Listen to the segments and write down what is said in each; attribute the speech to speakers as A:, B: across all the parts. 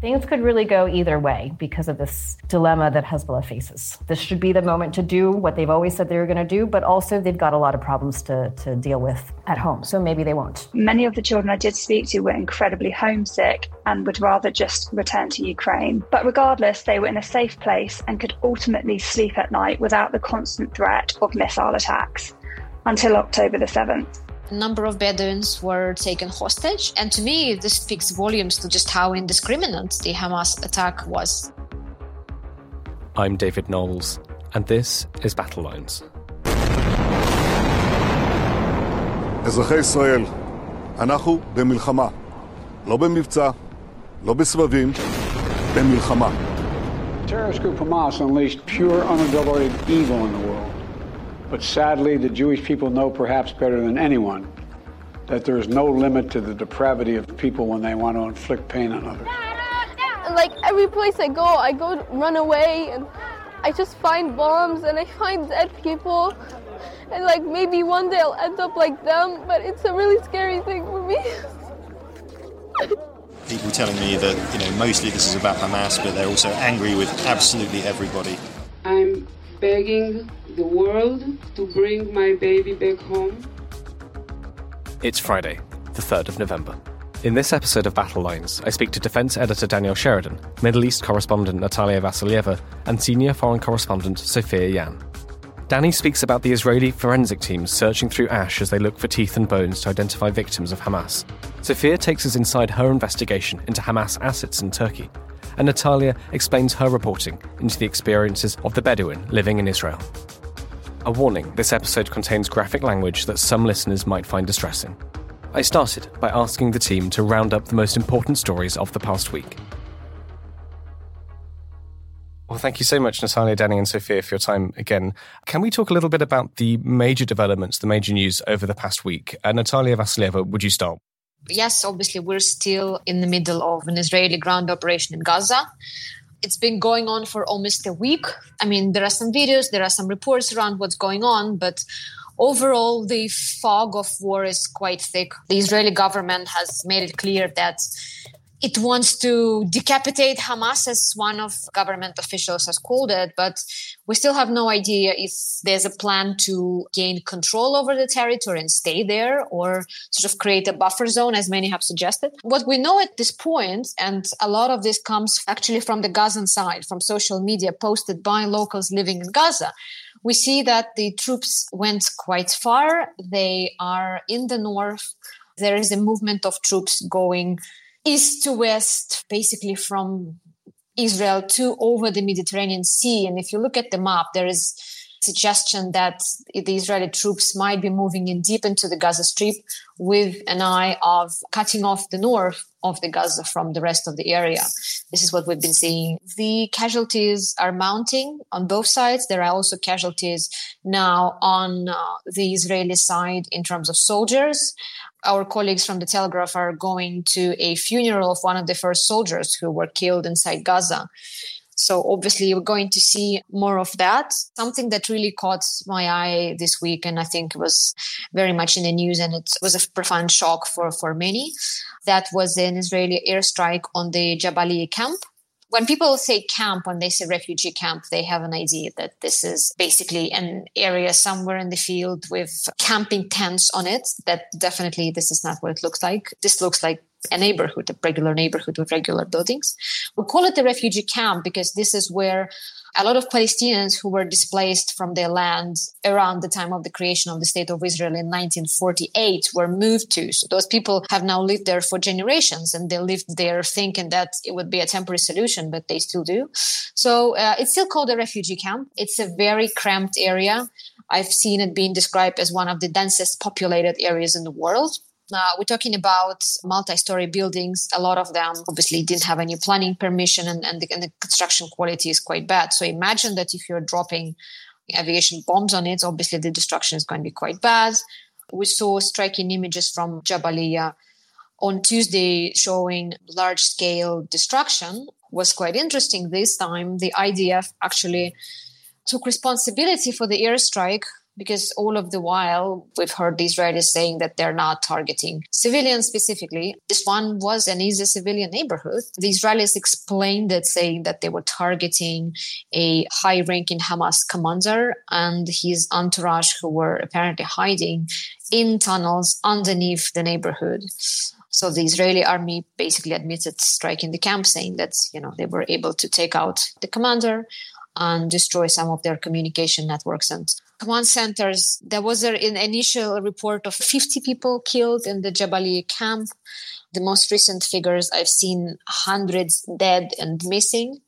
A: Things could really go either way because of this dilemma that Hezbollah faces. This should be the moment to do what they've always said they were going to do, but also they've got a lot of problems to, to deal with at home, so maybe they won't.
B: Many of the children I did speak to were incredibly homesick and would rather just return to Ukraine. But regardless, they were in a safe place and could ultimately sleep at night without the constant threat of missile attacks until October the 7th
C: a number of Bedouins were taken hostage. And to me, this speaks volumes to just how indiscriminate the Hamas attack was.
D: I'm David Knowles, and this is Battle Lines.
E: אזרחי ישראל, אנחנו במלחמה. לא במבצע, לא בסבבים, במלחמה.
F: Terrorist group Hamas unleashed pure, unadulterated evil in the world. But sadly, the Jewish people know perhaps better than anyone that there is no limit to the depravity of people when they want to inflict pain on others.
G: Like every place I go, I go run away and I just find bombs and I find dead people. And like maybe one day I'll end up like them, but it's a really scary thing for me.
H: people telling me that, you know, mostly this is about Hamas, but they're also angry with absolutely everybody.
I: I'm begging the world to bring my baby back home.
D: It's Friday, the 3rd of November. In this episode of Battle Lines, I speak to defense editor Danielle Sheridan, Middle East correspondent Nataliya Vasilyeva, and senior foreign correspondent Sophia Yan. Danny speaks about the Israeli forensic teams searching through ash as they look for teeth and bones to identify victims of Hamas. Sophia takes us inside her investigation into Hamas assets in Turkey, and Nataliya explains her reporting into the experiences of the Bedouin living in Israel. A warning this episode contains graphic language that some listeners might find distressing. I started by asking the team to round up the most important stories of the past week. Well, thank you so much, Nataliya, Danny, and Sophia, for your time again. Can we talk a little bit about the major developments, the major news over the past week? Uh, Nataliya Vasilyeva, would you start?
C: Yes, obviously, we're still in the middle of an Israeli ground operation in Gaza it's been going on for almost a week. I mean, there are some videos, there are some reports around what's going on, but overall, the fog of war is quite thick. The Israeli government has made it clear that it wants to decapitate Hamas, as one of government officials has called it, but we still have no idea if there's a plan to gain control over the territory and stay there or sort of create a buffer zone, as many have suggested. What we know at this point, and a lot of this comes actually from the Gazan side, from social media posted by locals living in Gaza, we see that the troops went quite far. They are in the north. There is a movement of troops going east to west, basically from Israel to over the Mediterranean Sea. And if you look at the map, there is suggestion that the Israeli troops might be moving in deep into the Gaza Strip with an eye of cutting off the north of the Gaza from the rest of the area. This is what we've been seeing. The casualties are mounting on both sides. There are also casualties now on uh, the Israeli side in terms of soldiers our colleagues from the Telegraph are going to a funeral of one of the first soldiers who were killed inside Gaza. So obviously, we're going to see more of that. Something that really caught my eye this week, and I think it was very much in the news, and it was a profound shock for for many. That was an Israeli airstrike on the Jabalia camp when people say camp, when they say refugee camp, they have an idea that this is basically an area somewhere in the field with camping tents on it. That definitely this is not what it looks like. This looks like a neighborhood, a regular neighborhood with regular buildings. We call it a refugee camp because this is where a lot of Palestinians who were displaced from their land around the time of the creation of the state of Israel in 1948 were moved to. So those people have now lived there for generations and they lived there thinking that it would be a temporary solution, but they still do. So uh, it's still called a refugee camp. It's a very cramped area. I've seen it being described as one of the densest populated areas in the world. Uh, we're talking about multi-story buildings. A lot of them obviously didn't have any planning permission, and, and, the, and the construction quality is quite bad. So imagine that if you're dropping aviation bombs on it, obviously the destruction is going to be quite bad. We saw striking images from Jabalia on Tuesday showing large-scale destruction. Was quite interesting this time. The IDF actually took responsibility for the airstrike because all of the while we've heard the Israelis saying that they're not targeting civilians specifically. This one was an easy civilian neighborhood. The Israelis explained it, saying that they were targeting a high ranking Hamas commander and his entourage who were apparently hiding in tunnels underneath the neighborhood. So the Israeli army basically admitted striking the camp, saying that you know they were able to take out the commander and destroy some of their communication networks and command centers. There was an initial report of 50 people killed in the Jabalia camp. The most recent figures I've seen hundreds dead and missing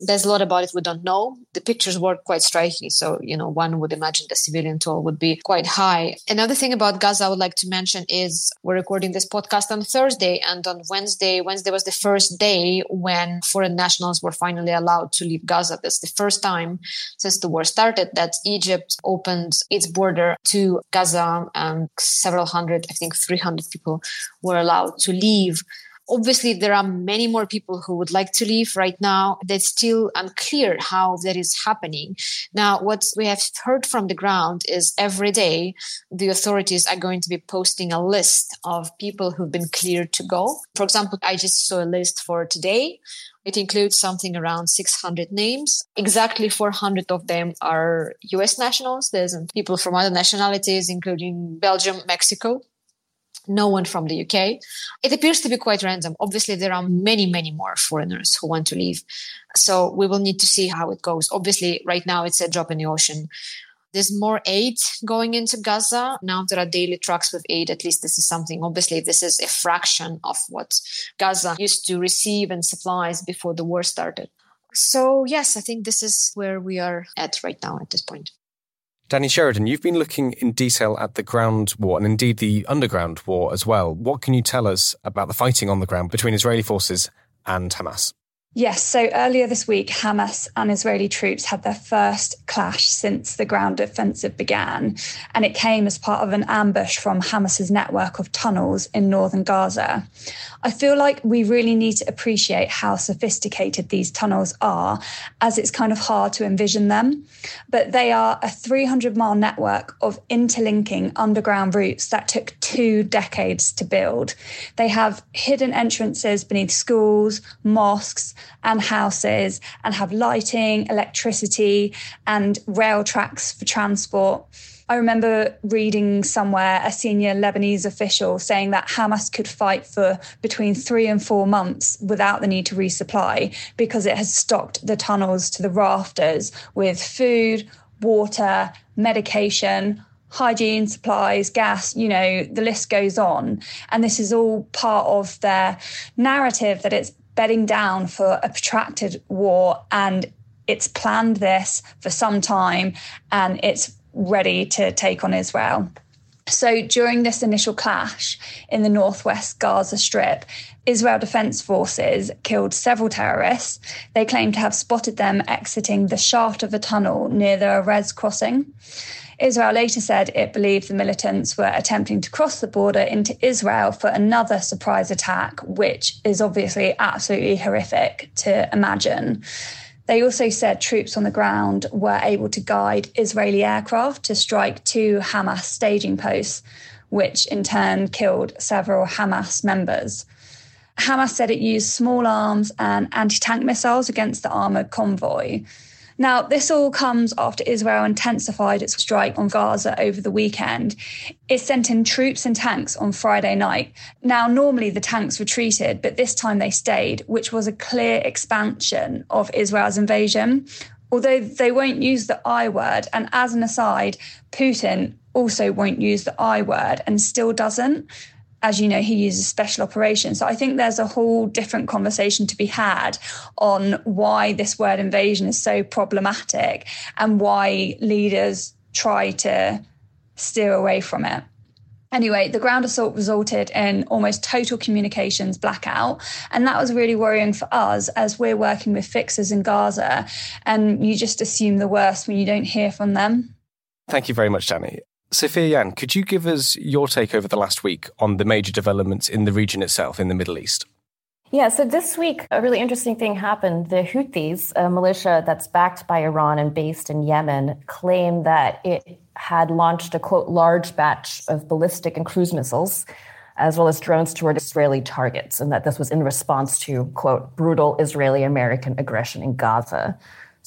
C: there's a lot about it we don't know. The pictures were quite striking. So, you know, one would imagine the civilian toll would be quite high. Another thing about Gaza I would like to mention is we're recording this podcast on Thursday and on Wednesday, Wednesday was the first day when foreign nationals were finally allowed to leave Gaza. That's the first time since the war started that Egypt opened its border to Gaza and several hundred, I think 300 people were allowed to leave. Obviously, there are many more people who would like to leave right now. That's still unclear how that is happening. Now, what we have heard from the ground is every day the authorities are going to be posting a list of people who've been cleared to go. For example, I just saw a list for today. It includes something around 600 names. Exactly 400 of them are US nationals. There's people from other nationalities, including Belgium, Mexico, no one from the UK. It appears to be quite random. Obviously, there are many, many more foreigners who want to leave. So we will need to see how it goes. Obviously, right now it's a drop in the ocean. There's more aid going into Gaza. Now there are daily trucks with aid. At least this is something. Obviously, this is a fraction of what Gaza used to receive and supplies before the war started. So, yes, I think this is where we are at right now at this point.
D: Danny Sheridan, you've been looking in detail at the ground war and indeed the underground war as well. What can you tell us about the fighting on the ground between Israeli forces and Hamas?
B: Yes, so earlier this week, Hamas and Israeli troops had their first clash since the ground offensive began, and it came as part of an ambush from Hamas's network of tunnels in northern Gaza. I feel like we really need to appreciate how sophisticated these tunnels are, as it's kind of hard to envision them. But they are a 300 mile network of interlinking underground routes that took two decades to build. They have hidden entrances beneath schools, mosques, and houses, and have lighting, electricity, and rail tracks for transport. I remember reading somewhere a senior Lebanese official saying that Hamas could fight for between three and four months without the need to resupply because it has stocked the tunnels to the rafters with food, water, medication, hygiene supplies, gas, you know, the list goes on. And this is all part of their narrative that it's bedding down for a protracted war and it's planned this for some time and it's ready to take on Israel. So during this initial clash in the northwest Gaza Strip, Israel Defense Forces killed several terrorists. They claim to have spotted them exiting the shaft of a tunnel near the Erez crossing. Israel later said it believed the militants were attempting to cross the border into Israel for another surprise attack, which is obviously absolutely horrific to imagine. They also said troops on the ground were able to guide Israeli aircraft to strike two Hamas staging posts, which in turn killed several Hamas members. Hamas said it used small arms and anti tank missiles against the armoured convoy. Now, this all comes after Israel intensified its strike on Gaza over the weekend. It sent in troops and tanks on Friday night. Now, normally the tanks retreated, but this time they stayed, which was a clear expansion of Israel's invasion. Although they won't use the I word, and as an aside, Putin also won't use the I word and still doesn't as you know, he uses special operations. So I think there's a whole different conversation to be had on why this word invasion is so problematic and why leaders try to steer away from it. Anyway, the ground assault resulted in almost total communications blackout. And that was really worrying for us as we're working with fixers in Gaza. And you just assume the worst when you don't hear from them.
D: Thank you very much, Danny. Sophia Yan, could you give us your take over the last week on the major developments in the region itself in the Middle East?
A: Yeah, so this week, a really interesting thing happened. The Houthis, a militia that's backed by Iran and based in Yemen, claim that it had launched a quote, large batch of ballistic and cruise missiles, as well as drones toward Israeli targets, and that this was in response to, quote, brutal Israeli American aggression in Gaza.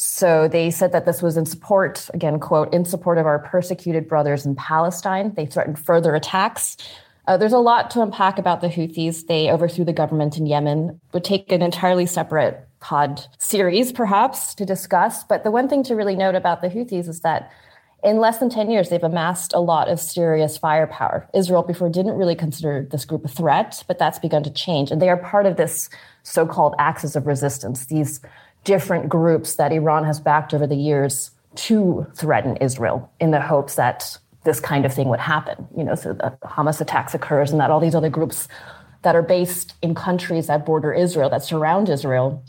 A: So they said that this was in support, again, quote, in support of our persecuted brothers in Palestine. They threatened further attacks. Uh, there's a lot to unpack about the Houthis. They overthrew the government in Yemen. Would take an entirely separate pod series, perhaps, to discuss. But the one thing to really note about the Houthis is that in less than 10 years, they've amassed a lot of serious firepower. Israel before didn't really consider this group a threat, but that's begun to change. And they are part of this so called axis of resistance, these different groups that Iran has backed over the years to threaten Israel in the hopes that this kind of thing would happen. You know, so the Hamas attacks occurs and that all these other groups that are based in countries that border Israel, that surround Israel,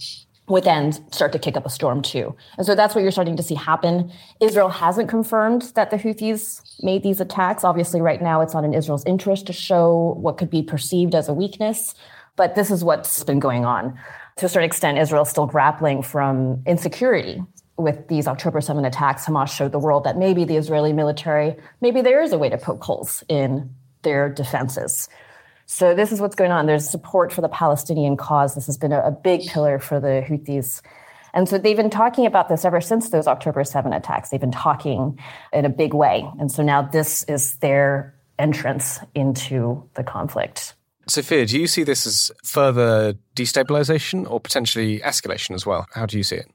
A: would then start to kick up a storm too. And so that's what you're starting to see happen. Israel hasn't confirmed that the Houthis made these attacks. Obviously, right now it's not in Israel's interest to show what could be perceived as a weakness, but this is what's been going on to a certain extent, Israel is still grappling from insecurity with these October 7 attacks. Hamas showed the world that maybe the Israeli military, maybe there is a way to poke holes in their defenses. So this is what's going on. There's support for the Palestinian cause. This has been a, big pillar for the Houthis. And so they've been talking about this ever since those October 7 attacks. They've been talking in a big way. And so now this is their entrance into the conflict.
D: Sophia, do you see this as further destabilization or potentially escalation as well? How do you see it?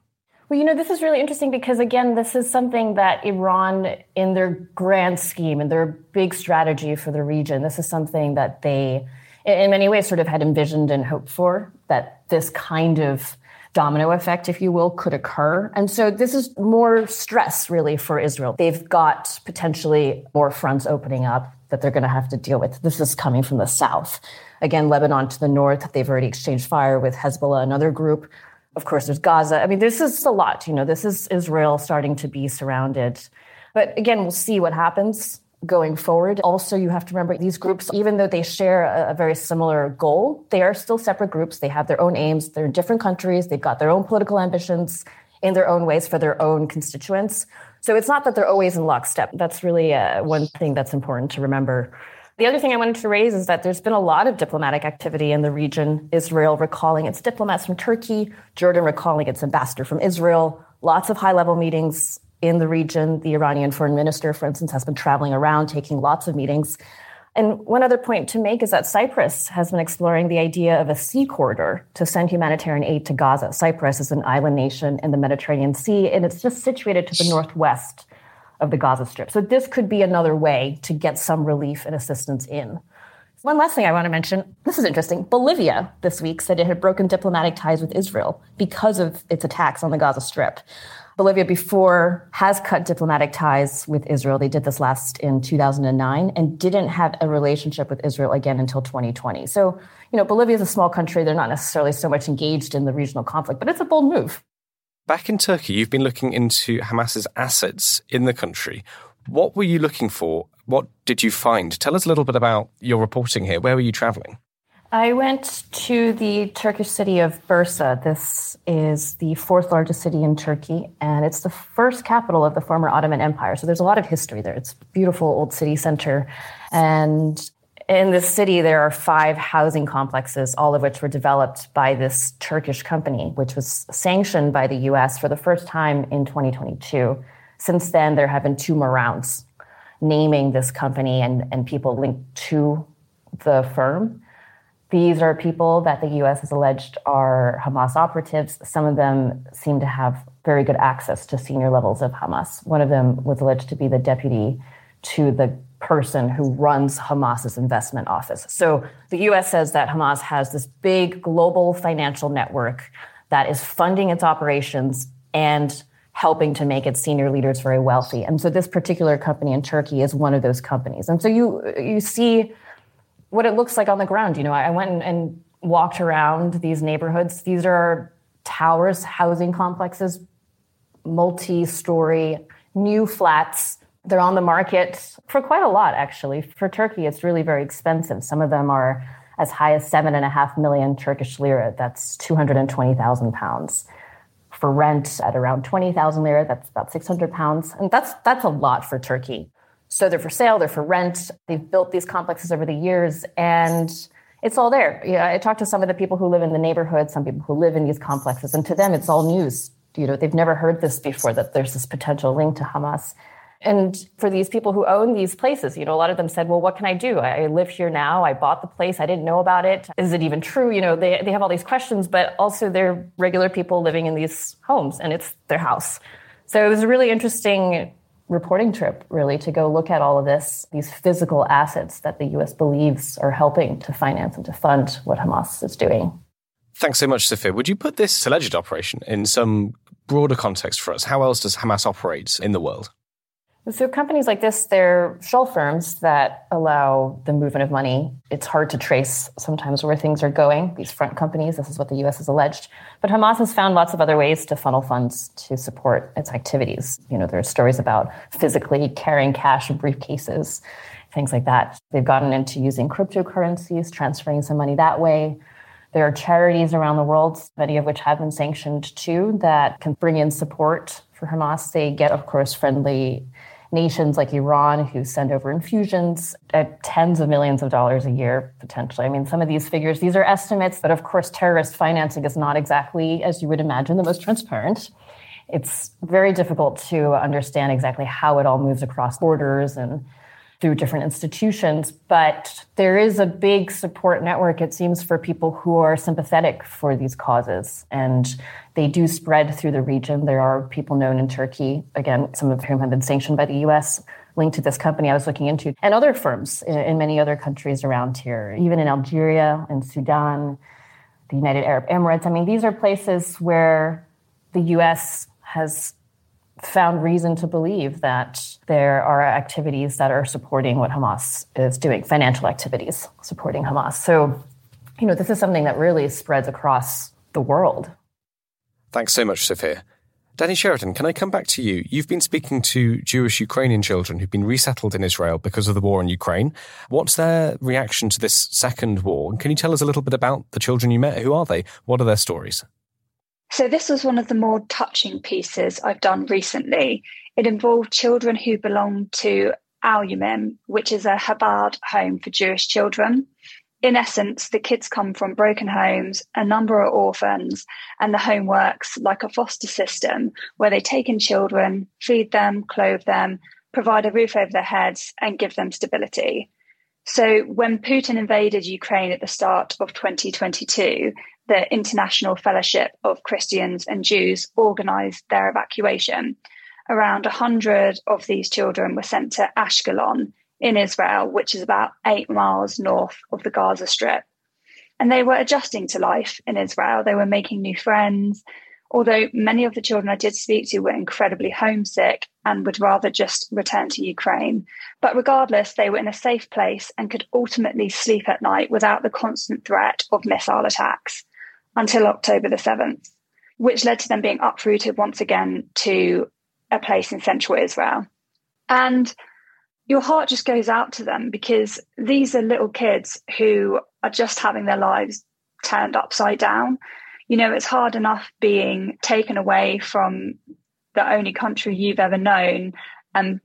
A: Well, you know, this is really interesting because, again, this is something that Iran, in their grand scheme and their big strategy for the region, this is something that they, in many ways, sort of had envisioned and hoped for that this kind of domino effect, if you will, could occur. And so this is more stress, really, for Israel. They've got potentially more fronts opening up that they're going to have to deal with. This is coming from the south. Again, Lebanon to the north, they've already exchanged fire with Hezbollah, another group. Of course, there's Gaza. I mean, this is a lot. You know, this is Israel starting to be surrounded. But again, we'll see what happens going forward. Also, you have to remember these groups, even though they share a, a, very similar goal, they are still separate groups. They have their own aims. They're in different countries. They've got their own political ambitions in their own ways for their own constituents. So it's not that they're always in lockstep. That's really uh, one thing that's important to remember. The other thing I wanted to raise is that there's been a lot of diplomatic activity in the region. Israel recalling its diplomats from Turkey, Jordan recalling its ambassador from Israel, lots of high level meetings in the region. The Iranian foreign minister, for instance, has been traveling around taking lots of meetings. And one other point to make is that Cyprus has been exploring the idea of a sea corridor to send humanitarian aid to Gaza. Cyprus is an island nation in the Mediterranean Sea, and it's just situated to the northwest of the Gaza Strip. So this could be another way to get some relief and assistance in. One last thing I want to mention this is interesting. Bolivia this week said it had broken diplomatic ties with Israel because of its attacks on the Gaza Strip. Bolivia before has cut diplomatic ties with Israel. They did this last in 2009 and didn't have a relationship with Israel again until 2020. So, you know, Bolivia is a small country. They're not necessarily so much engaged in the regional conflict, but it's a bold move.
D: Back in Turkey, you've been looking into Hamas's assets in the country. What were you looking for? What did you find? Tell us a little bit about your reporting here. Where were you traveling?
A: I went to the Turkish city of Bursa. This is the fourth largest city in Turkey, and it's the first capital of the former Ottoman Empire. So there's a lot of history there. It's beautiful old city center. And In this city, there are five housing complexes, all of which were developed by this Turkish company, which was sanctioned by the US for the first time in 2022. Since then, there have been two more rounds naming this company and, and people linked to the firm. These are people that the US has alleged are Hamas operatives. Some of them seem to have very good access to senior levels of Hamas. One of them was alleged to be the deputy to the person who runs Hamas's investment office. So the US says that Hamas has this big global financial network that is funding its operations and helping to make its senior leaders very wealthy. And so this particular company in Turkey is one of those companies. And so you you see what it looks like on the ground. You know, I went and walked around these neighborhoods. These are towers, housing complexes, multi-story, new flats. They're on the market for quite a lot, actually. For Turkey, it's really very expensive. Some of them are as high as seven and a half million Turkish lira. That's 220,000 pounds. For rent at around 20,000 lira, that's about 600 pounds. And that's, that's a lot for Turkey. So they're for sale, they're for rent. They've built these complexes over the years and it's all there. I talked to some of the people who live in the neighborhood, some people who live in these complexes, and to them it's all news. You know, they've never heard this before that there's this potential link to Hamas. And for these people who own these places, you know, a lot of them said, well, what can I do? I live here now. I bought the place. I didn't know about it. Is it even true? You know, they, they have all these questions, but also they're regular people living in these homes and it's their house. So it was a really interesting reporting trip, really, to go look at all of this, these physical assets that the US believes are helping to finance and to fund what Hamas is doing.
D: Thanks so much, Sophia. Would you put this alleged operation in some broader context for us? How else does Hamas operate in the world?
A: So companies like this, they're shell firms that allow the movement of money. It's hard to trace sometimes where things are going. These front companies, this is what the U.S. has alleged. But Hamas has found lots of other ways to funnel funds to support its activities. You know, there are stories about physically carrying cash in briefcases, things like that. They've gotten into using cryptocurrencies, transferring some money that way. There are charities around the world, many of which have been sanctioned too, that can bring in support for Hamas. They get, of course, friendly nations like Iran who send over infusions at tens of millions of dollars a year, potentially. I mean, some of these figures, these are estimates, but of course, terrorist financing is not exactly, as you would imagine, the most transparent. It's very difficult to understand exactly how it all moves across borders and through different institutions. But there is a big support network, it seems, for people who are sympathetic for these causes. And they do spread through the region. There are people known in Turkey, again, some of whom have been sanctioned by the US, linked to this company I was looking into, and other firms in, in many other countries around here, even in Algeria and Sudan, the United Arab Emirates. I mean, these are places where the US has found reason to believe that there are activities that are supporting what Hamas is doing, financial activities supporting Hamas. So, you know, this is something that really spreads across the world.
D: Thanks so much, Sophia. Danny Sheridan, can I come back to you? You've been speaking to Jewish Ukrainian children who've been resettled in Israel because of the war in Ukraine. What's their reaction to this second war? And can you tell us a little bit about the children you met? Who are they? What are their stories?
B: So, this was one of the more touching pieces I've done recently. It involved children who belong to Al which is a Chabad home for Jewish children. In essence, the kids come from broken homes, a number are orphans, and the home works like a foster system where they take in children, feed them, clothe them, provide a roof over their heads, and give them stability. So, when Putin invaded Ukraine at the start of 2022, the International Fellowship of Christians and Jews organized their evacuation. Around 100 of these children were sent to Ashkelon in Israel, which is about eight miles north of the Gaza Strip. And they were adjusting to life in Israel. They were making new friends. Although many of the children I did speak to were incredibly homesick and would rather just return to Ukraine. But regardless, they were in a safe place and could ultimately sleep at night without the constant threat of missile attacks until October the 7th, which led to them being uprooted once again to a place in central Israel. And your heart just goes out to them because these are little kids who are just having their lives turned upside down. You know, it's hard enough being taken away from the only country you've ever known and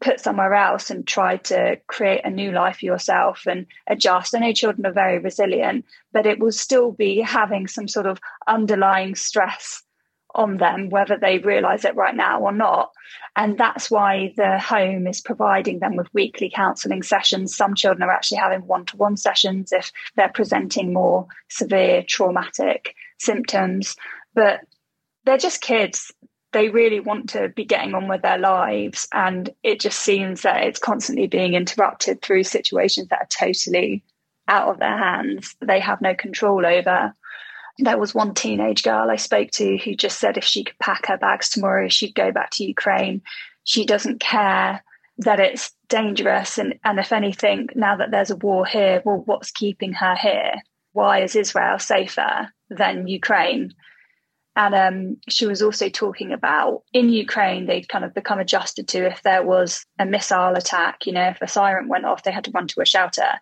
B: put somewhere else and try to create a new life for yourself and adjust. I know children are very resilient, but it will still be having some sort of underlying stress on them, whether they realize it right now or not. And that's why the home is providing them with weekly counseling sessions. Some children are actually having one to one sessions if they're presenting more severe traumatic symptoms. But they're just kids. They really want to be getting on with their lives. And it just seems that it's constantly being interrupted through situations that are totally out of their hands, they have no control over there was one teenage girl I spoke to who just said if she could pack her bags tomorrow, she'd go back to Ukraine. She doesn't care that it's dangerous. And, and if anything, now that there's a war here, well, what's keeping her here? Why is Israel safer than Ukraine? And um, she was also talking about in Ukraine, they'd kind of become adjusted to if there was a missile attack, you know, if a siren went off, they had to run to a shelter.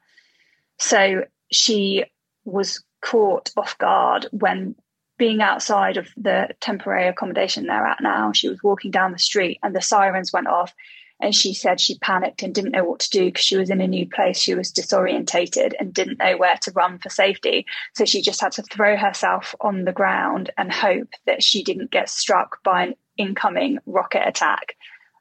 B: So she was caught off guard when being outside of the temporary accommodation they're at now. She was walking down the street and the sirens went off. And she said she panicked and didn't know what to do because she was in a new place. She was disorientated and didn't know where to run for safety. So she just had to throw herself on the ground and hope that she didn't get struck by an incoming rocket attack.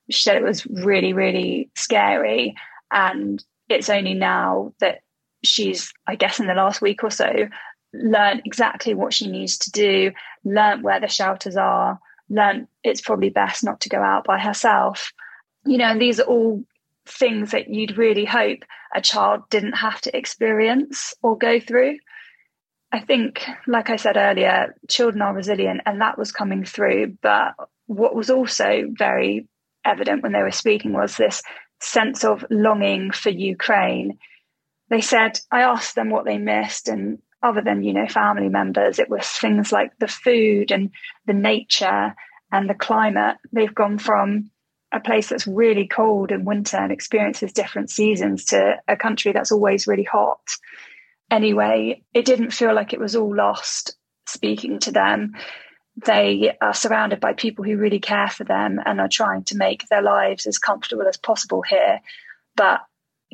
B: She said it was really, really scary. And it's only now that she's, I guess, in the last week or so, learn exactly what she needs to do, learn where the shelters are, learn it's probably best not to go out by herself. You know, and these are all things that you'd really hope a child didn't have to experience or go through. I think, like I said earlier, children are resilient, and that was coming through. But what was also very evident when they were speaking was this sense of longing for Ukraine. They said, I asked them what they missed, and other than you know family members it was things like the food and the nature and the climate they've gone from a place that's really cold in winter and experiences different seasons to a country that's always really hot. Anyway it didn't feel like it was all lost speaking to them. They are surrounded by people who really care for them and are trying to make their lives as comfortable as possible here. But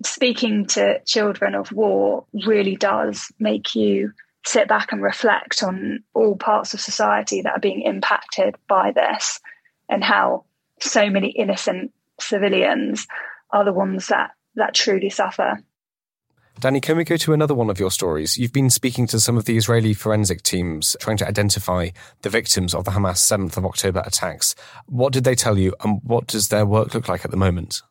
B: speaking to children of war really does make you sit back and reflect on all parts of society that are being impacted by this and how so many innocent civilians are the ones that that truly suffer.
D: Danny, can we go to another one of your stories? You've been speaking to some of the Israeli forensic teams trying to identify the victims of the Hamas 7th of October attacks. What did they tell you and what does their work look like at the moment?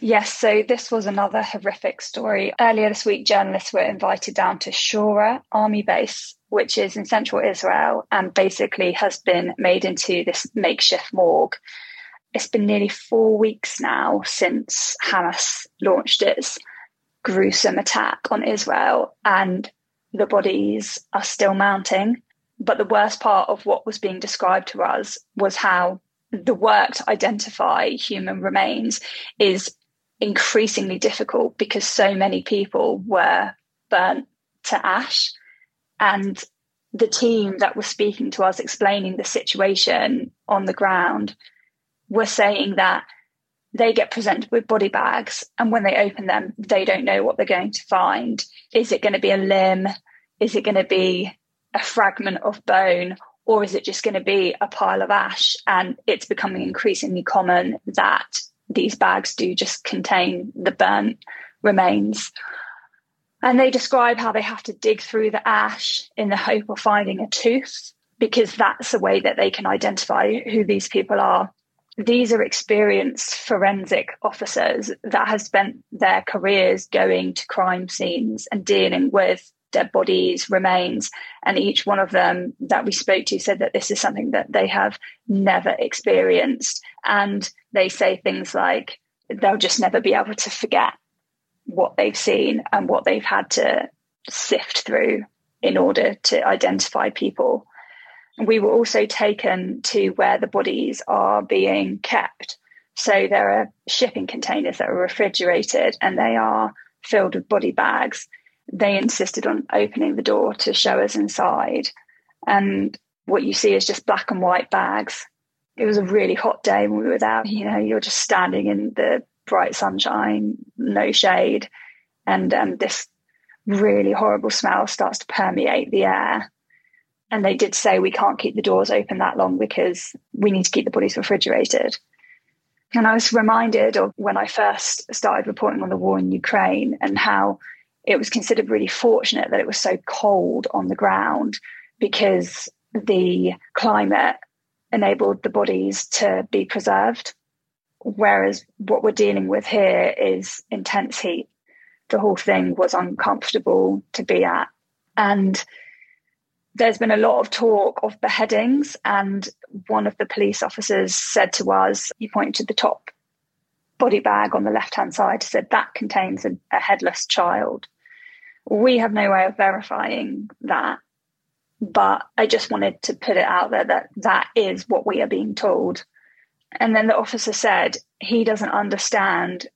B: Yes, so this was another horrific story. Earlier this week, journalists were invited down to Shura Army Base, which is in central Israel and basically has been made into this makeshift morgue. It's been nearly four weeks now since Hamas launched its gruesome attack on Israel, and the bodies are still mounting. But the worst part of what was being described to us was how the work to identify human remains is increasingly difficult because so many people were burnt to ash. And the team that was speaking to us, explaining the situation on the ground, were saying that they get presented with body bags, and when they open them, they don't know what they're going to find. Is it going to be a limb? Is it going to be a fragment of bone? Or is it just going to be a pile of ash? And it's becoming increasingly common that these bags do just contain the burnt remains. And they describe how they have to dig through the ash in the hope of finding a tooth, because that's a way that they can identify who these people are. These are experienced forensic officers that have spent their careers going to crime scenes and dealing with dead bodies, remains. And each one of them that we spoke to said that this is something that they have never experienced. And they say things like they'll just never be able to forget what they've seen and what they've had to sift through in order to identify people. We were also taken to where the bodies are being kept. So there are shipping containers that are refrigerated and they are filled with body bags they insisted on opening the door to show us inside. And what you see is just black and white bags. it was a really hot day when we were there. You know, you're just standing in the bright sunshine, no shade, and um, this really horrible smell starts to permeate the air. And they did say we can't keep the doors open that long because we need to keep the bodies refrigerated. And I was reminded of when I first started reporting on the war in Ukraine and how it was considered really fortunate that it was so cold on the ground because the climate enabled the bodies to be preserved. Whereas what we're dealing with here is intense heat. The whole thing was uncomfortable to be at. And there's been a lot of talk of beheadings. And one of the police officers said to us, he pointed to the top body bag on the left hand side, said that contains a, a headless child. We have no way of verifying that. But I just wanted to put it out there that that is what we are being told. And then the officer said he doesn't understand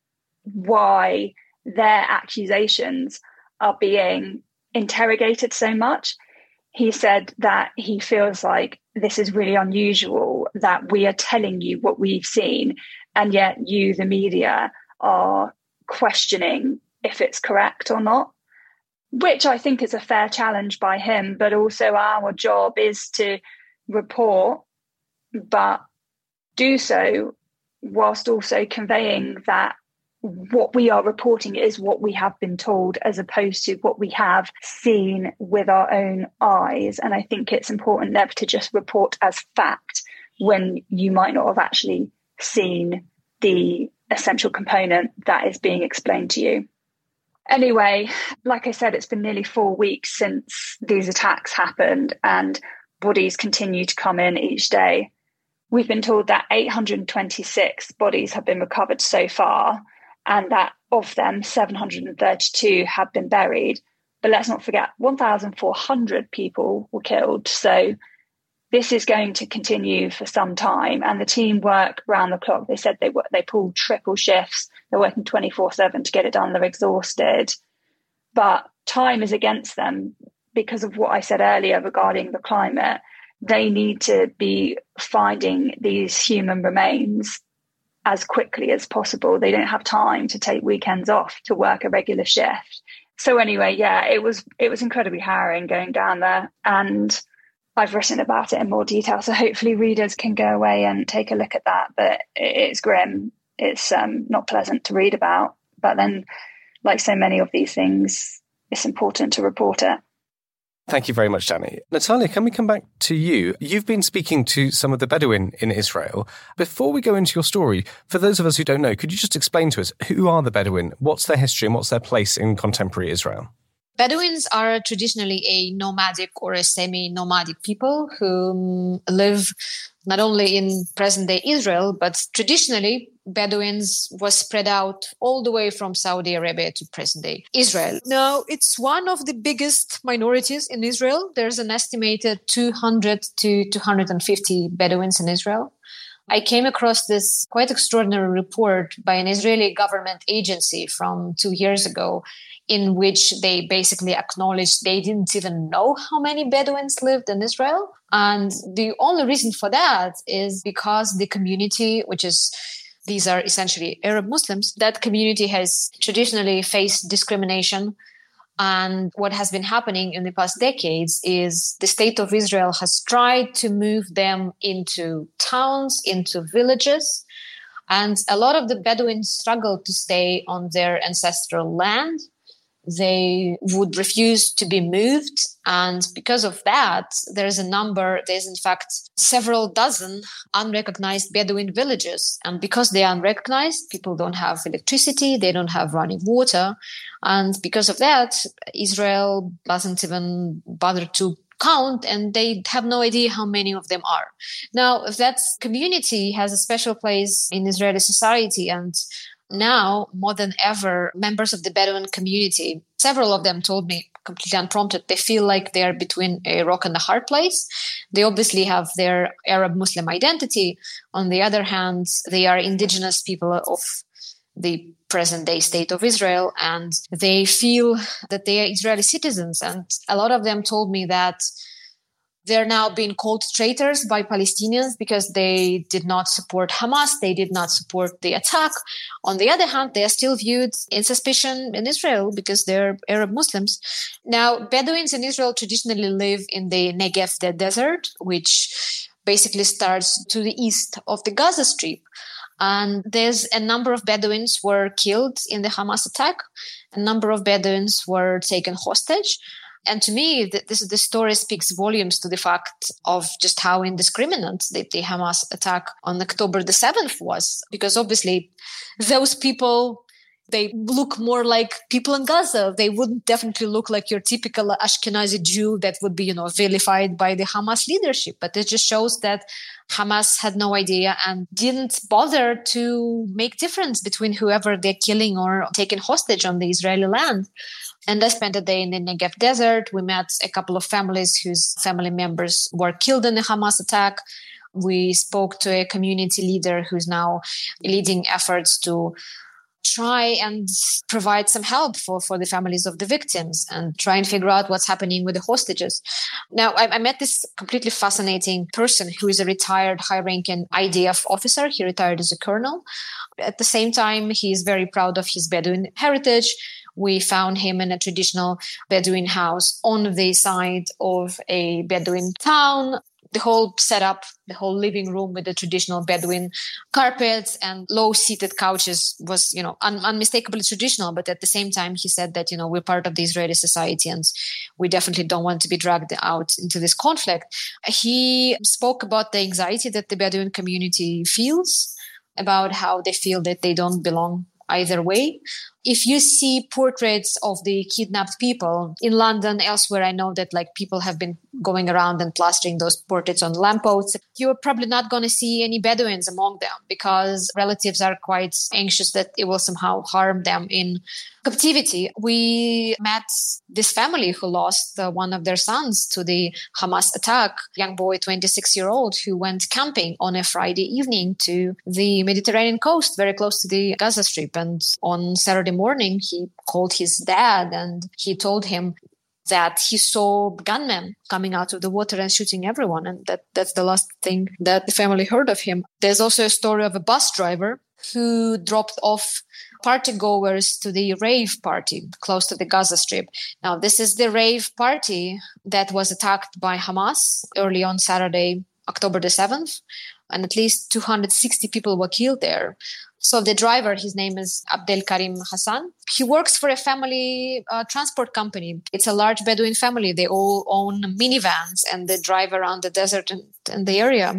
B: why their accusations are being interrogated so much. He said that he feels like this is really unusual that we are telling you what we've seen, and yet you, the media, are questioning if it's correct or not which I think is a fair challenge by him. But also, our job is to report, but do so whilst also conveying that what we are reporting is what we have been told as opposed to what we have seen with our own eyes. And I think it's important never to just report as fact when you might not have actually seen the essential component that is being explained to you. Anyway, like I said, it's been nearly four weeks since these attacks happened, and bodies continue to come in each day. We've been told that 826 bodies have been recovered so far, and that of them, 732 have been buried. But let's not forget, 1,400 people were killed. So this is going to continue for some time. And the team work round the clock. They said they work, they pull triple shifts. They're working 24 7 to get it done. They're exhausted. But time is against them because of what I said earlier regarding the climate. They need to be finding these human remains as quickly as possible. They don't have time to take weekends off to work a regular shift. So anyway, yeah, it was it was incredibly harrowing going down there. And I've written about it in more detail, so hopefully readers can go away and take a look at that. But it's grim. It's um, not pleasant to read about. But then, like so many of these things, it's important to report it.
D: Thank you very much, Danny. Nataliya, can we come back to you? You've been speaking to some of the Bedouin in Israel. Before we go into your story, for those of us who don't know, could you just explain to us who are the Bedouin? What's their history and what's their place in contemporary Israel?
C: Bedouins are traditionally a nomadic or a semi nomadic people who live not only in present day Israel, but traditionally Bedouins was spread out all the way from Saudi Arabia to present day Israel. Now, it's one of the biggest minorities in Israel. There's an estimated 200 to 250 Bedouins in Israel. I came across this quite extraordinary report by an Israeli government agency from two years ago in which they basically acknowledged they didn't even know how many Bedouins lived in Israel. And the only reason for that is because the community, which is these are essentially Arab Muslims, that community has traditionally faced discrimination. And what has been happening in the past decades is the state of Israel has tried to move them into towns, into villages. And a lot of the Bedouins struggle to stay on their ancestral land they would refuse to be moved. And because of that, there's a number, there's in fact several dozen unrecognized Bedouin villages. And because they are unrecognized, people don't have electricity, they don't have running water. And because of that, Israel doesn't even bother to count and they have no idea how many of them are. Now, if that community has a special place in Israeli society and now more than ever members of the bedouin community several of them told me completely unprompted they feel like they're between a rock and a hard place. They obviously have their arab muslim identity. On the other hand they are indigenous people of the present day state of israel and they feel that they are israeli citizens. And a lot of them told me that they're now being called traitors by Palestinians because they did not support Hamas. They did not support the attack. On the other hand, they are still viewed in suspicion in Israel because they're Arab Muslims. Now, Bedouins in Israel traditionally live in the Negev the desert, which basically starts to the east of the Gaza Strip. And there's a number of Bedouins were killed in the Hamas attack. A number of Bedouins were taken hostage. And to me, this the story speaks volumes to the fact of just how indiscriminate the, the Hamas attack on October the 7th was, because obviously those people they look more like people in Gaza. They wouldn't definitely look like your typical Ashkenazi Jew that would be, you know, vilified by the Hamas leadership. But it just shows that Hamas had no idea and didn't bother to make difference between whoever they're killing or taking hostage on the Israeli land. And I spent a day in the Negev desert. We met a couple of families whose family members were killed in the Hamas attack. We spoke to a community leader who's now leading efforts to try and provide some help for, for the families of the victims and try and figure out what's happening with the hostages. Now, I, I met this completely fascinating person who is a retired high ranking IDF officer. He retired as a colonel. At the same time, he is very proud of his Bedouin heritage we found him in a traditional Bedouin house on the side of a Bedouin town. The whole setup, the whole living room with the traditional Bedouin carpets and low seated couches was, you know, un- unmistakably traditional. But at the same time, he said that, you know, we're part of the Israeli society and we definitely don't want to be dragged out into this conflict. He spoke about the anxiety that the Bedouin community feels about how they feel that they don't belong either way if you see portraits of the kidnapped people in London, elsewhere, I know that like people have been going around and plastering those portraits on lampposts. You're probably not going to see any Bedouins among them because relatives are quite anxious that it will somehow harm them in captivity. We met this family who lost one of their sons to the Hamas attack, young boy, 26 year old, who went camping on a Friday evening to the Mediterranean coast, very close to the Gaza Strip. And on Saturday morning, he called his dad and he told him that he saw gunmen coming out of the water and shooting everyone. And that, that's the last thing that the family heard of him. There's also a story of a bus driver who dropped off party goers to the rave party close to the Gaza Strip. Now, this is the rave party that was attacked by Hamas early on Saturday, October the 7th, and at least 260 people were killed there. So the driver, his name is Abdel Karim Hassan. He works for a family uh, transport company. It's a large Bedouin family. They all own minivans and they drive around the desert and, and the area,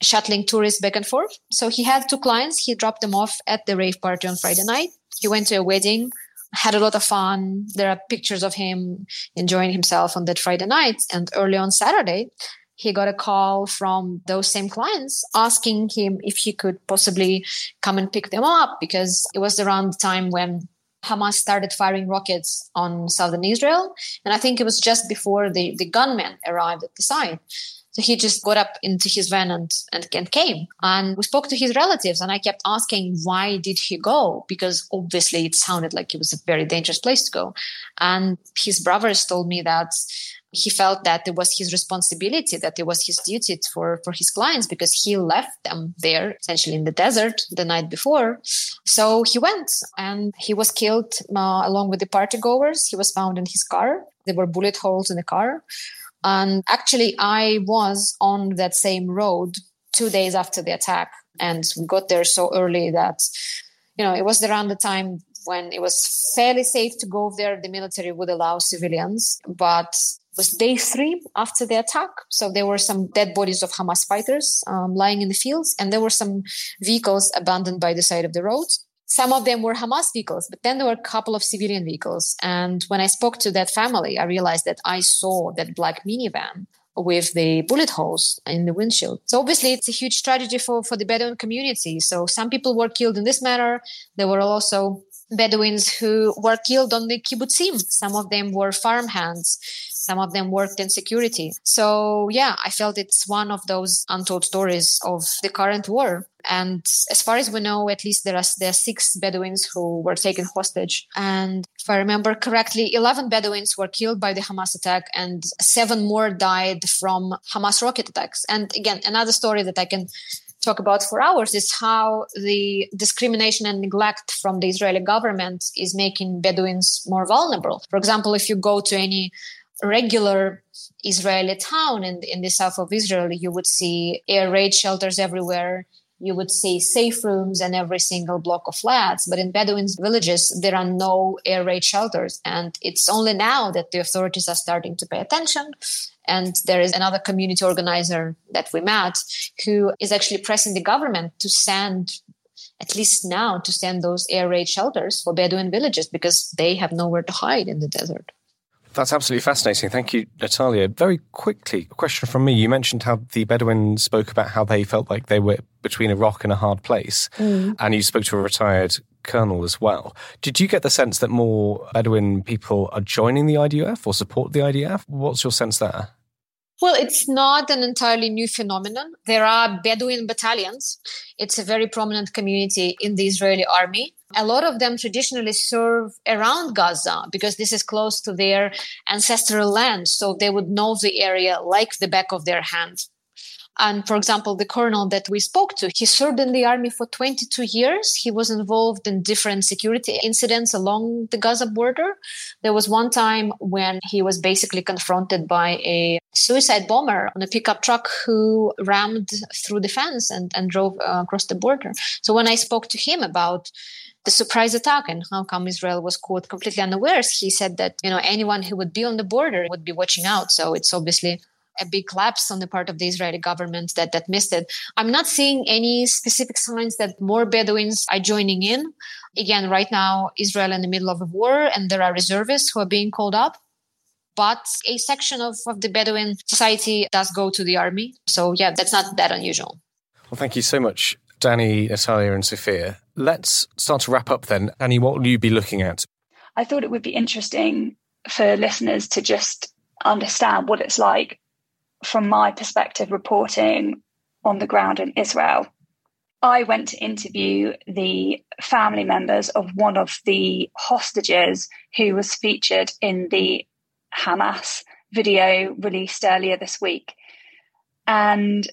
C: shuttling tourists back and forth. So he had two clients. He dropped them off at the rave party on Friday night. He went to a wedding had a lot of fun. There are pictures of him enjoying himself on that Friday night. And early on Saturday, he got a call from those same clients asking him if he could possibly come and pick them up because it was around the time when Hamas started firing rockets on southern Israel. And I think it was just before the, the gunmen arrived at the site. So he just got up into his van and, and, and came. And we spoke to his relatives and I kept asking, why did he go? Because obviously it sounded like it was a very dangerous place to go. And his brothers told me that he felt that it was his responsibility, that it was his duty for, for his clients because he left them there essentially in the desert the night before. So he went and he was killed uh, along with the party goers. He was found in his car. There were bullet holes in the car. And actually, I was on that same road two days after the attack. And we got there so early that, you know, it was around the time when it was fairly safe to go there. The military would allow civilians, but was day three after the attack. So there were some dead bodies of Hamas fighters um, lying in the fields, and there were some vehicles abandoned by the side of the roads. Some of them were Hamas vehicles, but then there were a couple of civilian vehicles. And when I spoke to that family, I realized that I saw that black minivan with the bullet holes in the windshield. So obviously it's a huge tragedy for, for the Bedouin community. So some people were killed in this manner. There were also Bedouins who were killed on the kibbutzim. Some of them were farmhands Some of them worked in security. So yeah, I felt it's one of those untold stories of the current war. And as far as we know, at least there are, there are six Bedouins who were taken hostage. And if I remember correctly, 11 Bedouins were killed by the Hamas attack and seven more died from Hamas rocket attacks. And again, another story that I can talk about for hours is how the discrimination and neglect from the Israeli government is making Bedouins more vulnerable. For example, if you go to any regular Israeli town in, in the south of Israel, you would see air raid shelters everywhere you would see safe rooms in every single block of flats. But in Bedouin villages, there are no air raid shelters. And it's only now that the authorities are starting to pay attention. And there is another community organizer that we met who is actually pressing the government to send at least now to send those air raid shelters for Bedouin villages because they have nowhere to hide in the desert.
D: That's absolutely fascinating. Thank you, Nataliya. Very quickly, a question from me. You mentioned how the Bedouin spoke about how they felt like they were between a rock and a hard place, mm. and you spoke to a retired colonel as well. Did you get the sense that more Bedouin people are joining the IDF or support the IDF? What's your sense there?
C: Well, it's not an entirely new phenomenon. There are Bedouin battalions. It's a very prominent community in the Israeli army. A lot of them traditionally serve around Gaza because this is close to their ancestral land. So they would know the area like the back of their hand. And for example, the colonel that we spoke to, he served in the army for 22 years. He was involved in different security incidents along the Gaza border. There was one time when he was basically confronted by a suicide bomber on a pickup truck who rammed through the fence and, and drove uh, across the border. So when I spoke to him about the surprise attack and how come Israel was caught completely unawares, he said that, you know, anyone who would be on the border would be watching out. So it's obviously a big lapse on the part of the Israeli government that that missed it. I'm not seeing any specific signs that more Bedouins are joining in. Again, right now Israel in the middle of a war, and there are reservists who are being called up. But a section of, of the Bedouin society does go to the army. So yeah, that's not that unusual.
D: Well, thank you so much, Danny, Nataliya, and Sophia. Let's start to wrap up then. Danny, what will you be looking at?
B: I thought it would be interesting for listeners to just understand what it's like from my perspective, reporting on the ground in Israel. I went to interview the family members of one of the hostages who was featured in the Hamas video released earlier this week. And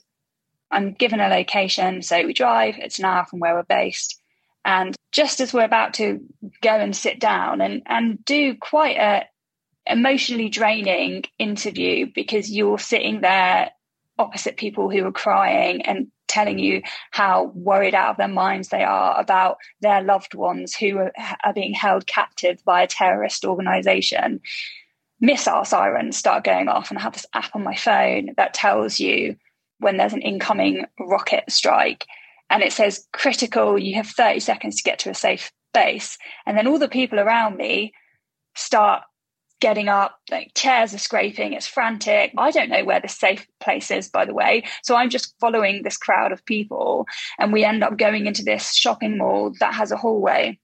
B: I'm given a location, so we drive, it's an hour from where we're based. And just as we're about to go and sit down and, and do quite a emotionally draining interview because you're sitting there opposite people who are crying and telling you how worried out of their minds they are about their loved ones who are, are being held captive by a terrorist organization. Missile sirens start going off, and I have this app on my phone that tells you when there's an incoming rocket strike. And it says critical, you have 30 seconds to get to a safe base. And then all the people around me start getting up, like chairs are scraping, it's frantic. I don't know where the safe place is, by the way. So I'm just following this crowd of people. And we end up going into this shopping mall that has a hallway.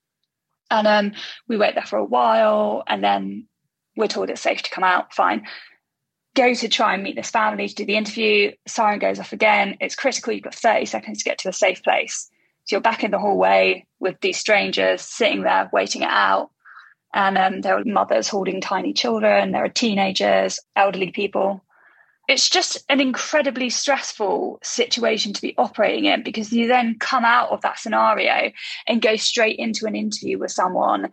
B: And um, we wait there for a while. And then we're told it's safe to come out. Fine. Go to try and meet this family to do the interview. Siren goes off again. It's critical. You've got 30 seconds to get to a safe place. So you're back in the hallway with these strangers sitting there waiting it out and um, there are mothers holding tiny children, there are teenagers, elderly people. It's just an incredibly stressful situation to be operating in because you then come out of that scenario and go straight into an interview with someone.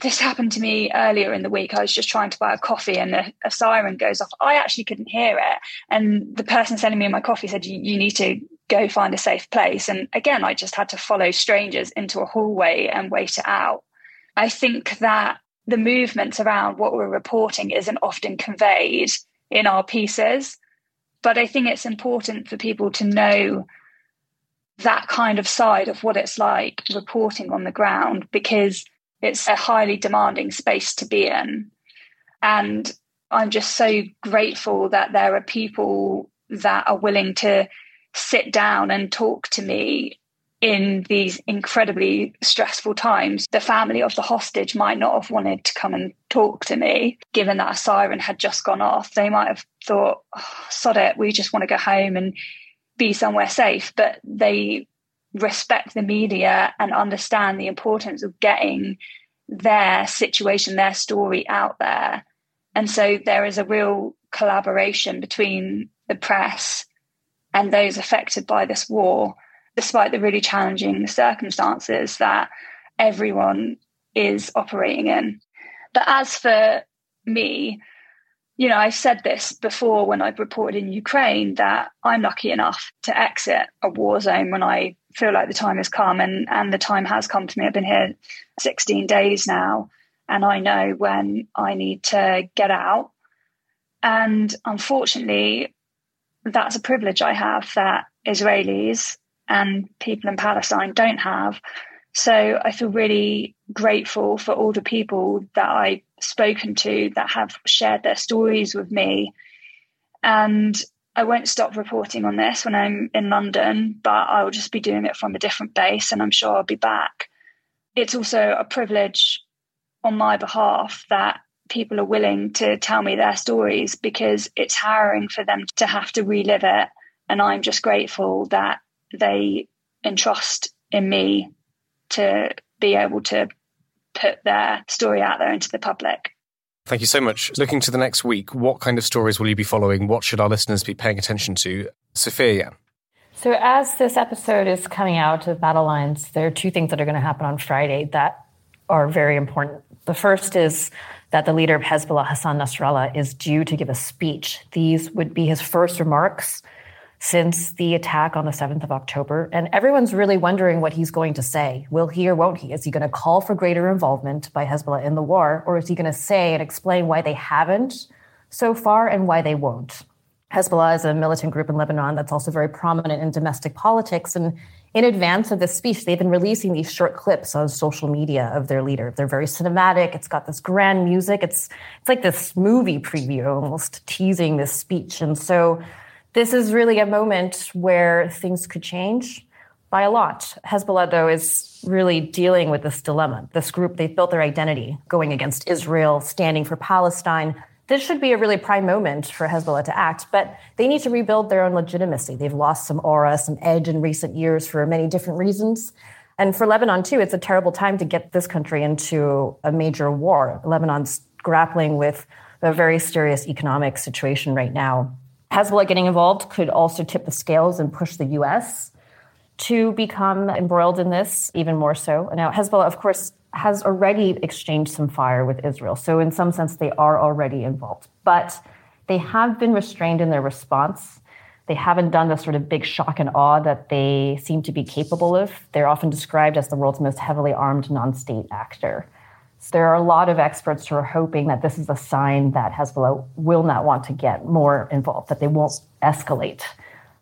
B: This happened to me earlier in the week. I was just trying to buy a coffee and a, a siren goes off. I actually couldn't hear it. And the person selling me my coffee said, you, you need to go find a safe place. And again, I just had to follow strangers into a hallway and wait it out. I think that the movements around what we're reporting isn't often conveyed in our pieces. But I think it's important for people to know that kind of side of what it's like reporting on the ground because it's a highly demanding space to be in. And I'm just so grateful that there are people that are willing to sit down and talk to me in these incredibly stressful times, the family of the hostage might not have wanted to come and talk to me, given that a siren had just gone off. They might have thought, oh, sod it, we just want to go home and be somewhere safe. But they respect the media and understand the importance of getting their situation, their story out there. And so there is a real collaboration between the press and those affected by this war despite the really challenging circumstances that everyone is operating in. But as for me, you know, I said this before when I've reported in Ukraine that I'm lucky enough to exit a war zone when I feel like the time has come, and, and the time has come to me. I've been here 16 days now, and I know when I need to get out. And unfortunately, that's a privilege I have that Israelis and people in Palestine don't have. So I feel really grateful for all the people that I've spoken to that have shared their stories with me. And I won't stop reporting on this when I'm in London, but I'll just be doing it from a different base and I'm sure I'll be back. It's also a privilege on my behalf that people are willing to tell me their stories because it's harrowing for them to have to relive it. And I'm just grateful that they entrust in me to be able to put their story out there into the public.
D: Thank you so much. Looking to the next week, what kind of stories will you be following? What should our listeners be paying attention to? Sophia
A: So, as this episode is coming out of Battle Lines, there are two things that are going to happen on Friday that are very important. The first is that the leader of Hezbollah, Hassan Nasrallah, is due to give a speech. These would be his first remarks since the attack on the 7th of October. And everyone's really wondering what he's going to say. Will he or won't he? Is he going to call for greater involvement by Hezbollah in the war? Or is he going to say and explain why they haven't so far and why they won't? Hezbollah is a militant group in Lebanon that's also very prominent in domestic politics. And in advance of this speech, they've been releasing these short clips on social media of their leader. They're very cinematic. It's got this grand music. It's it's like this movie preview almost teasing this speech. And so this is really a moment where things could change by a lot. Hezbollah, though, is really dealing with this dilemma. This group, they've built their identity going against Israel, standing for Palestine. This should be a really prime moment for Hezbollah to act, but they need to rebuild their own legitimacy. They've lost some aura, some edge in recent years for many different reasons. And for Lebanon, too, it's a terrible time to get this country into a major war. Lebanon's grappling with a very serious economic situation right now. Hezbollah getting involved could also tip the scales and push the U.S. to become embroiled in this even more so. Now, Hezbollah, of course, has already exchanged some fire with Israel. So, in some sense, they are already involved. But they have been restrained in their response. They haven't done the sort of big shock and awe that they seem to be capable of. They're often described as the world's most heavily armed non state actor. There are a lot of experts who are hoping that this is a sign that Hezbollah will not want to get more involved, that they won't escalate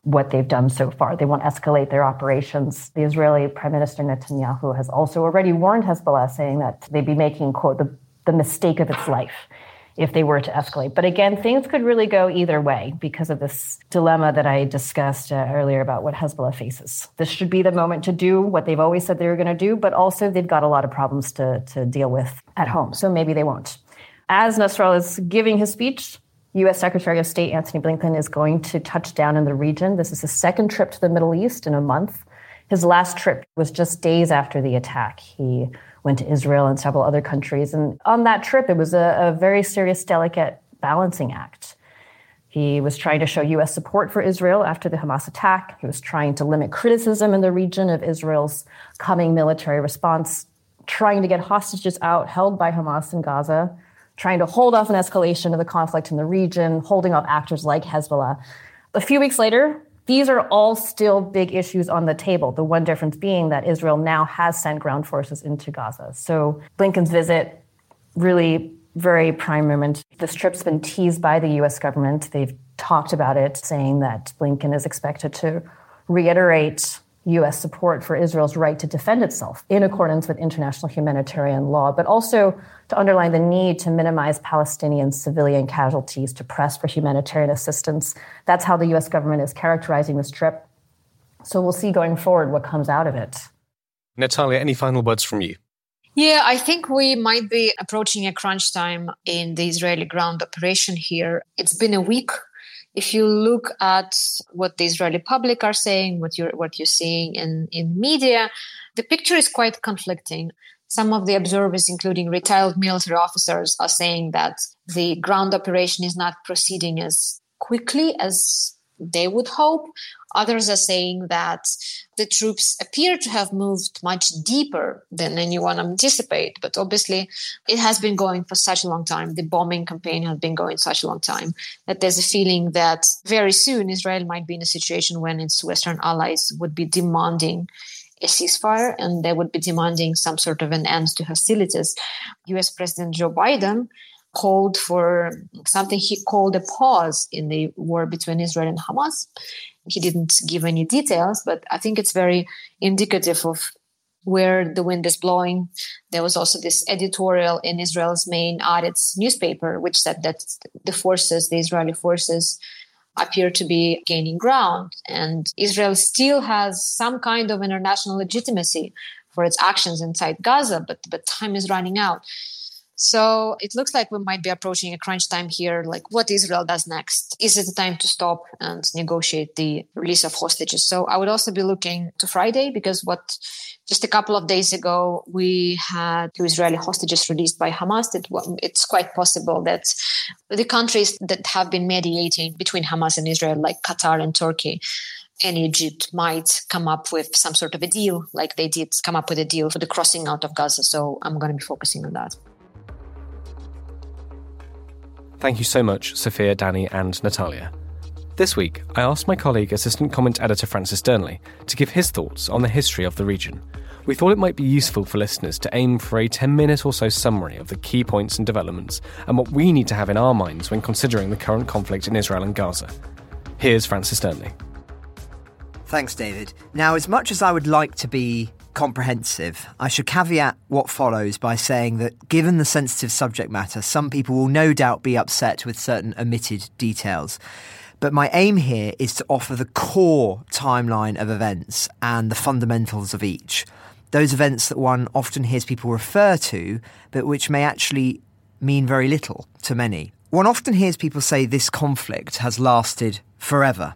A: what they've done so far. They won't escalate their operations. The Israeli Prime Minister Netanyahu has also already warned Hezbollah, saying that they'd be making, quote, the, the mistake of its life if they were to escalate. But again, things could really go either way because of this dilemma that I discussed uh, earlier about what Hezbollah faces. This should be the moment to do what they've always said they were going to do, but also they've got a lot of problems to, to deal with at home. So maybe they won't. As Nasrallah is giving his speech, U.S. Secretary of State Antony Blinken is going to touch down in the region. This is his second trip to the Middle East in a month. His last trip was just days after the attack. He went to Israel and several other countries. And on that trip, it was a, a very serious, delicate balancing act. He was trying to show U.S. support for Israel after the Hamas attack. He was trying to limit criticism in the region of Israel's coming military response, trying to get hostages out held by Hamas in Gaza, trying to hold off an escalation of the conflict in the region, holding off actors like Hezbollah. A few weeks later, these are all still big issues on the table. The one difference being that Israel now has sent ground forces into Gaza. So Blinken's visit really very prime moment. This trip's been teased by the US government. They've talked about it, saying that Blinken is expected to reiterate US support for Israel's right to defend itself in accordance with international humanitarian law, but also to underline the need to minimize Palestinian civilian casualties, to press for humanitarian assistance. That's how the US government is characterizing this trip. So we'll see going forward what comes out of it.
D: Nataliya, any final words from you?
C: Yeah, I think we might be approaching a crunch time in the Israeli ground operation here. It's been a week. If you look at what the Israeli public are saying, what you're what you're seeing in, in media, the picture is quite conflicting. Some of the observers, including retired military officers, are saying that the ground operation is not proceeding as quickly as they would hope. Others are saying that the troops appear to have moved much deeper than anyone anticipated. But obviously, it has been going for such a long time. The bombing campaign has been going such a long time that there's a feeling that very soon Israel might be in a situation when its Western allies would be demanding a ceasefire and they would be demanding some sort of an end to hostilities. US President Joe Biden called for something he called a pause in the war between Israel and Hamas. He didn't give any details, but I think it's very indicative of where the wind is blowing. There was also this editorial in Israel's main Haaretz newspaper, which said that the forces, the Israeli forces, appear to be gaining ground. And Israel still has some kind of international legitimacy for its actions inside Gaza, but, but time is running out. So it looks like we might be approaching a crunch time here. Like what Israel does next? Is it the time to stop and negotiate the release of hostages? So I would also be looking to Friday because what just a couple of days ago we had two Israeli hostages released by Hamas. It, it's quite possible that the countries that have been mediating between Hamas and Israel, like Qatar and Turkey, and Egypt might come up with some sort of a deal, like they did come up with a deal for the crossing out of Gaza. So I'm going to be focusing on that.
D: Thank you so much, Sophia, Danny, and Nataliya. This week, I asked my colleague, assistant comment editor Francis Dearnley, to give his thoughts on the history of the region. We thought it might be useful for listeners to aim for a 10 minute or so summary of the key points and developments and what we need to have in our minds when considering the current conflict in Israel and Gaza. Here's Francis Dearnley.
J: Thanks, David. Now, as much as I would like to be comprehensive, I should caveat what follows by saying that given the sensitive subject matter, some people will no doubt be upset with certain omitted details. But my aim here is to offer the core timeline of events and the fundamentals of each. Those events that one often hears people refer to, but which may actually mean very little to many. One often hears people say this conflict has lasted forever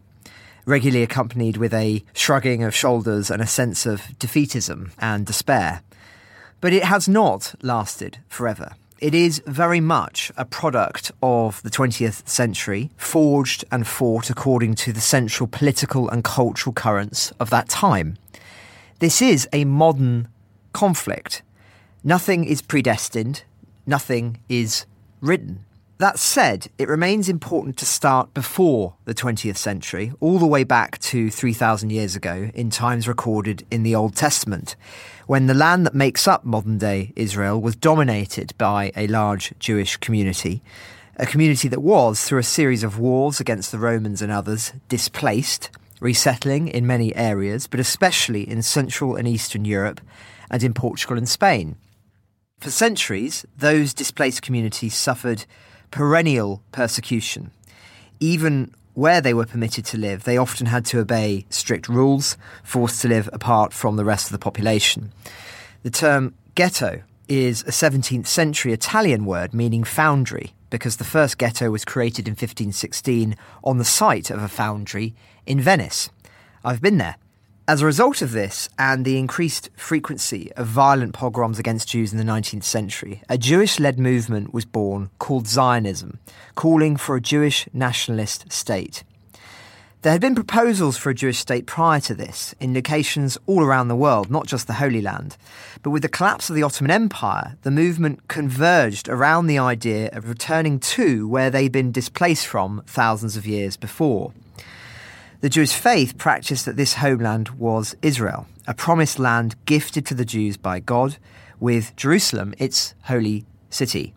J: regularly accompanied with a shrugging of shoulders and a sense of defeatism and despair. But it has not lasted forever. It is very much a product of the 20th century, forged and fought according to the central political and cultural currents of that time. This is a modern conflict. Nothing is predestined, nothing is written. That said, it remains important to start before the 20th century, all the way back to 3,000 years ago, in times recorded in the Old Testament, when the land that makes up modern day Israel was dominated by a large Jewish community, a community that was, through a series of wars against the Romans and others, displaced, resettling in many areas, but especially in Central and Eastern Europe and in Portugal and Spain. For centuries, those displaced communities suffered perennial persecution. Even where they were permitted to live, they often had to obey strict rules, forced to live apart from the rest of the population. The term ghetto is a 17th century Italian word meaning foundry, because the first ghetto was created in 1516 on the site of a foundry in Venice. I've been there. As a result of this and the increased frequency of violent pogroms against Jews in the 19th century, a Jewish led movement was born called Zionism, calling for a Jewish nationalist state. There had been proposals for a Jewish state prior to this, in locations all around the world, not just the Holy Land. But with the collapse of the Ottoman Empire, the movement converged around the idea of returning to where they'd been displaced from thousands of years before. The Jewish faith practiced that this homeland was Israel, a promised land gifted to the Jews by God, with Jerusalem its holy city.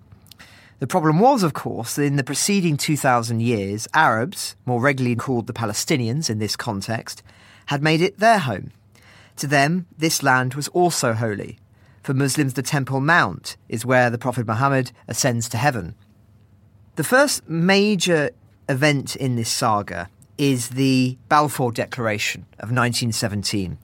J: The problem was, of course, that in the preceding 2,000 years, Arabs, more regularly called the Palestinians in this context, had made it their home. To them, this land was also holy. For Muslims, the Temple Mount is where the Prophet Muhammad ascends to heaven. The first major event in this saga is the Balfour Declaration of 1917,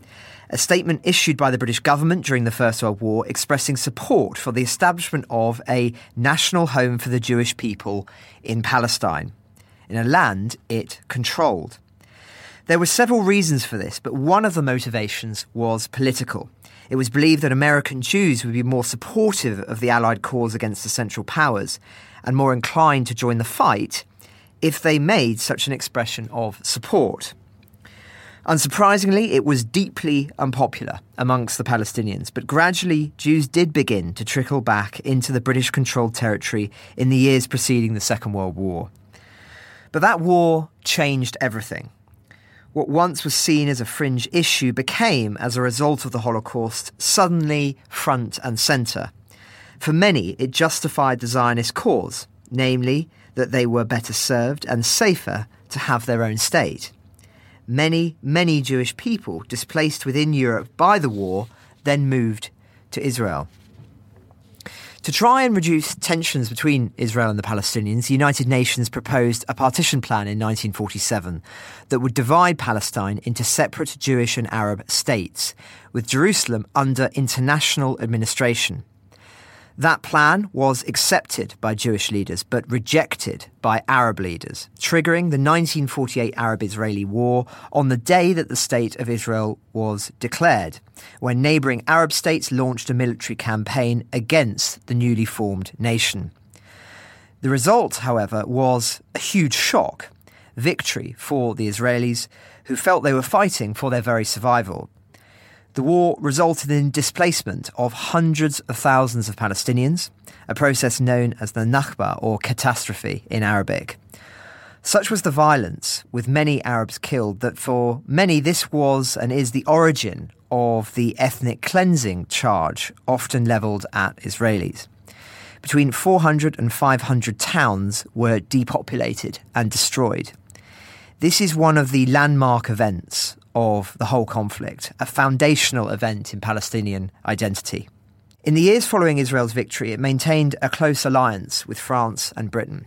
J: a statement issued by the British government during the First World War expressing support for the establishment of a national home for the Jewish people in Palestine, in a land it controlled. There were several reasons for this, but one of the motivations was political. It was believed that American Jews would be more supportive of the Allied cause against the Central Powers and more inclined to join the fight if they made such an expression of support. Unsurprisingly, it was deeply unpopular amongst the Palestinians, but gradually Jews did begin to trickle back into the British controlled territory in the years preceding the Second World War. But that war changed everything. What once was seen as a fringe issue became, as a result of the Holocaust, suddenly front and centre. For many, it justified the Zionist cause, namely that they were better served and safer to have their own state. Many, many Jewish people displaced within Europe by the war then moved to Israel. To try and reduce tensions between Israel and the Palestinians, the United Nations proposed a partition plan in 1947 that would divide Palestine into separate Jewish and Arab states, with Jerusalem under international administration. That plan was accepted by Jewish leaders but rejected by Arab leaders, triggering the 1948 Arab Israeli War on the day that the State of Israel was declared, when neighbouring Arab states launched a military campaign against the newly formed nation. The result, however, was a huge shock victory for the Israelis, who felt they were fighting for their very survival. The war resulted in displacement of hundreds of thousands of Palestinians, a process known as the Nakba or catastrophe in Arabic. Such was the violence, with many Arabs killed, that for many this was and is the origin of the ethnic cleansing charge often levelled at Israelis. Between 400 and 500 towns were depopulated and destroyed. This is one of the landmark events of the whole conflict, a foundational event in Palestinian identity. In the years following Israel's victory, it maintained a close alliance with France and Britain.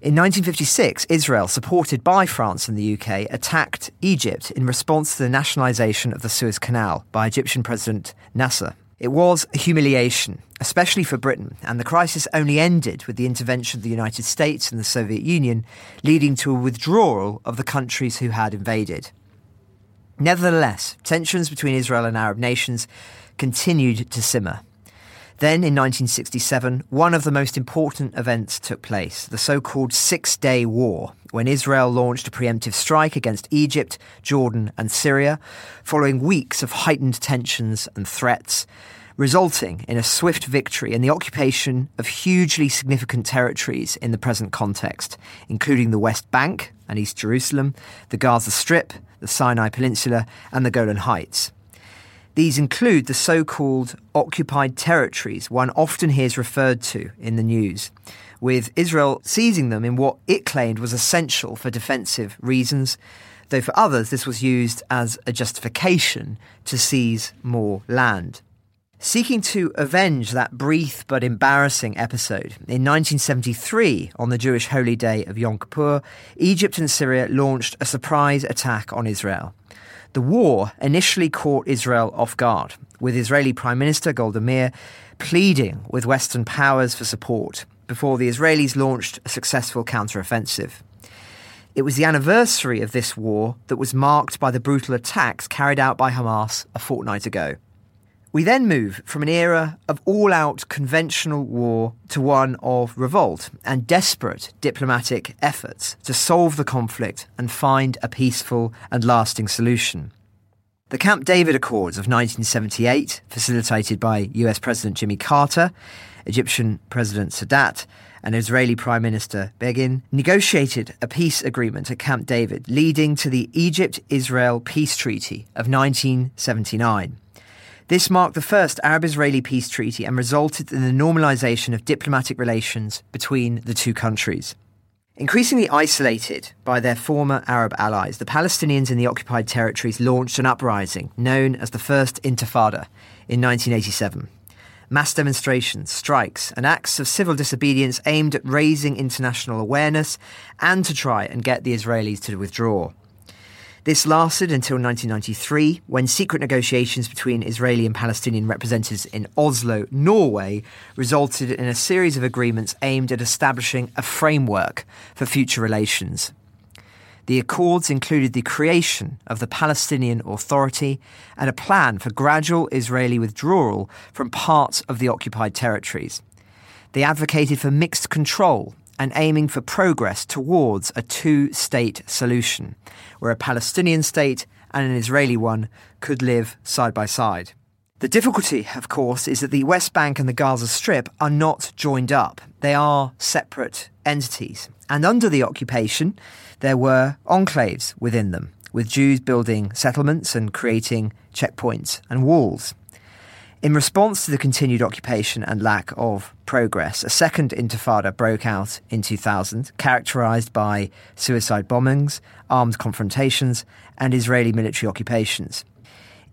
J: In 1956, Israel, supported by France and the UK, attacked Egypt in response to the nationalisation of the Suez Canal by Egyptian President Nasser. It was a humiliation, especially for Britain, and the crisis only ended with the intervention of the United States and the Soviet Union, leading to a withdrawal of the countries who had invaded. Nevertheless, tensions between Israel and Arab nations continued to simmer. Then, in 1967, one of the most important events took place the so called Six Day War, when Israel launched a preemptive strike against Egypt, Jordan, and Syria, following weeks of heightened tensions and threats, resulting in a swift victory and the occupation of hugely significant territories in the present context, including the West Bank and East Jerusalem, the Gaza Strip, the Sinai Peninsula, and the Golan Heights. These include the so called occupied territories one often hears referred to in the news, with Israel seizing them in what it claimed was essential for defensive reasons, though for others this was used as a justification to seize more land. Seeking to avenge that brief but embarrassing episode, in 1973, on the Jewish holy day of Yom Kippur, Egypt and Syria launched a surprise attack on Israel. The war initially caught Israel off guard, with Israeli Prime Minister Golda Meir pleading with Western powers for support before the Israelis launched a successful counteroffensive. It was the anniversary of this war that was marked by the brutal attacks carried out by Hamas a fortnight ago. We then move from an era of all out conventional war to one of revolt and desperate diplomatic efforts to solve the conflict and find a peaceful and lasting solution. The Camp David Accords of 1978, facilitated by US President Jimmy Carter, Egyptian President Sadat, and Israeli Prime Minister Begin, negotiated a peace agreement at Camp David, leading to the Egypt Israel Peace Treaty of 1979. This marked the first Arab Israeli peace treaty and resulted in the normalization of diplomatic relations between the two countries. Increasingly isolated by their former Arab allies, the Palestinians in the occupied territories launched an uprising known as the First Intifada in 1987. mass demonstrations, strikes, and acts of civil disobedience aimed at raising international awareness and to try and get the Israelis to withdraw. This lasted until 1993, when secret negotiations between Israeli and Palestinian representatives in Oslo, Norway, resulted in a series of agreements aimed at establishing a framework for future relations. The accords included the creation of the Palestinian Authority and a plan for gradual Israeli withdrawal from parts of the occupied territories. They advocated for mixed control and aiming for progress towards a two state solution, where a Palestinian state and an Israeli one could live side by side. The difficulty, of course, is that the West Bank and the Gaza Strip are not joined up. They are separate entities. And under the occupation, there were enclaves within them, with Jews building settlements and creating checkpoints and walls. In response to the continued occupation and lack of progress, a second intifada broke out in 2000, characterized by suicide bombings, armed confrontations, and Israeli military occupations.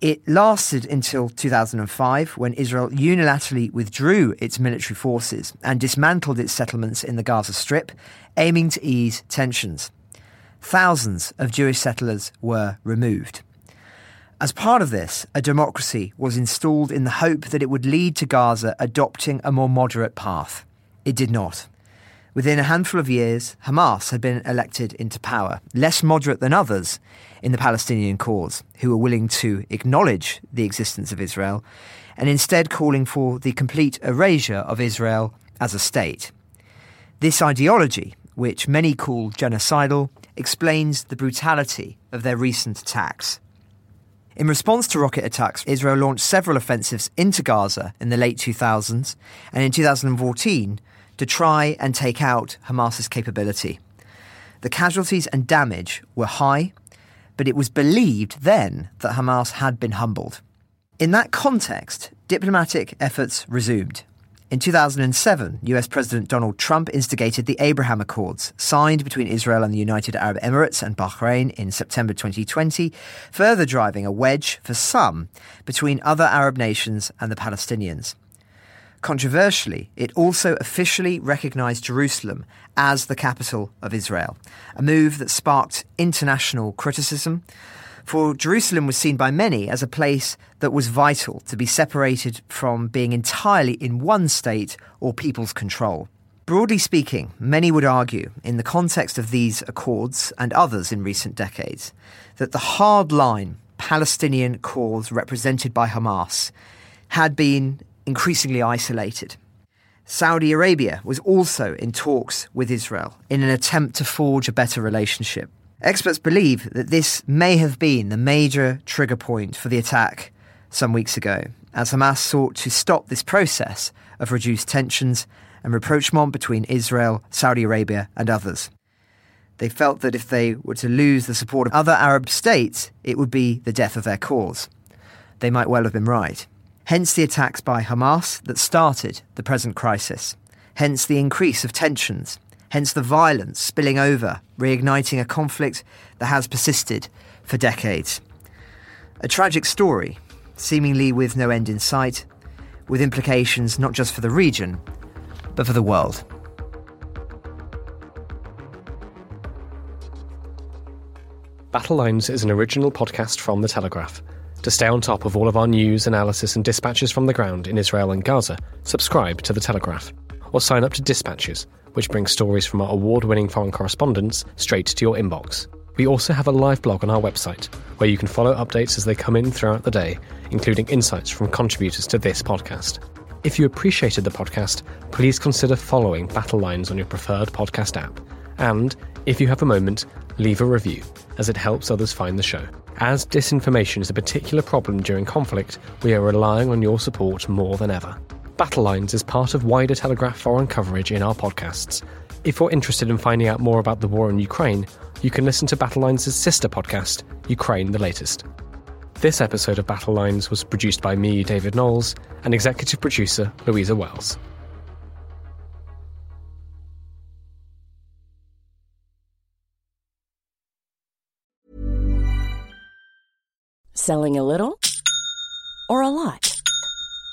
J: It lasted until 2005 when Israel unilaterally withdrew its military forces and dismantled its settlements in the Gaza Strip, aiming to ease tensions. Thousands of Jewish settlers were removed. As part of this, a democracy was installed in the hope that it would lead to Gaza adopting a more moderate path. It did not. Within a handful of years, Hamas had been elected into power, less moderate than others in the Palestinian cause, who were willing to acknowledge the existence of Israel and instead calling for the complete erasure of Israel as a state. This ideology, which many call genocidal, explains the brutality of their recent attacks. In response to rocket attacks, Israel launched several offensives into Gaza in the late 2000s and in 2014 to try and take out Hamas's capability. The casualties and damage were high, but it was believed then that Hamas had been humbled. In that context, diplomatic efforts resumed. In 2007, US President Donald Trump instigated the Abraham Accords, signed between Israel and the United Arab Emirates and Bahrain in September 2020, further driving a wedge for some between other Arab nations and the Palestinians. Controversially, it also officially recognized Jerusalem as the capital of Israel, a move that sparked international criticism for Jerusalem was seen by many as a place that was vital to be separated from being entirely in one state or people's control. Broadly speaking, many would argue, in the context of these accords and others in recent decades, that the hardline Palestinian cause represented by Hamas had been increasingly isolated. Saudi Arabia was also in talks with Israel in an attempt to forge a better relationship. Experts believe that this may have been the major trigger point for the attack some weeks ago, as Hamas sought to stop this process of reduced tensions and rapprochement between Israel, Saudi Arabia, and others. They felt that if they were to lose the support of other Arab states, it would be the death of their cause. They might well have been right. Hence the attacks by Hamas that started the present crisis. Hence the increase of tensions hence the violence spilling over, reigniting a conflict that has persisted for decades. A tragic story, seemingly with no end in sight, with implications not just for the region, but for the world.
D: Battle Lines is an original podcast from The Telegraph. To stay on top of all of our news, analysis, and dispatches from the ground in Israel and Gaza, subscribe to The Telegraph or sign up to Dispatches which brings stories from our award winning foreign correspondents straight to your inbox. We also have a live blog on our website where you can follow updates as they come in throughout the day, including insights from contributors to this podcast. If you appreciated the podcast, please consider following Battle Lines on your preferred podcast app. And, if you have a moment, leave a review, as it helps others find the show. As disinformation is a particular problem during conflict, we are relying on your support more than ever. Battle Lines is part of wider Telegraph foreign coverage in our podcasts. If you're interested in finding out more about the war in Ukraine, you can listen to Battle Lines' sister podcast, Ukraine the Latest. This episode of Battle Lines was produced by me, David Knowles, and executive producer Louisa Wells.
K: Selling a little or a lot?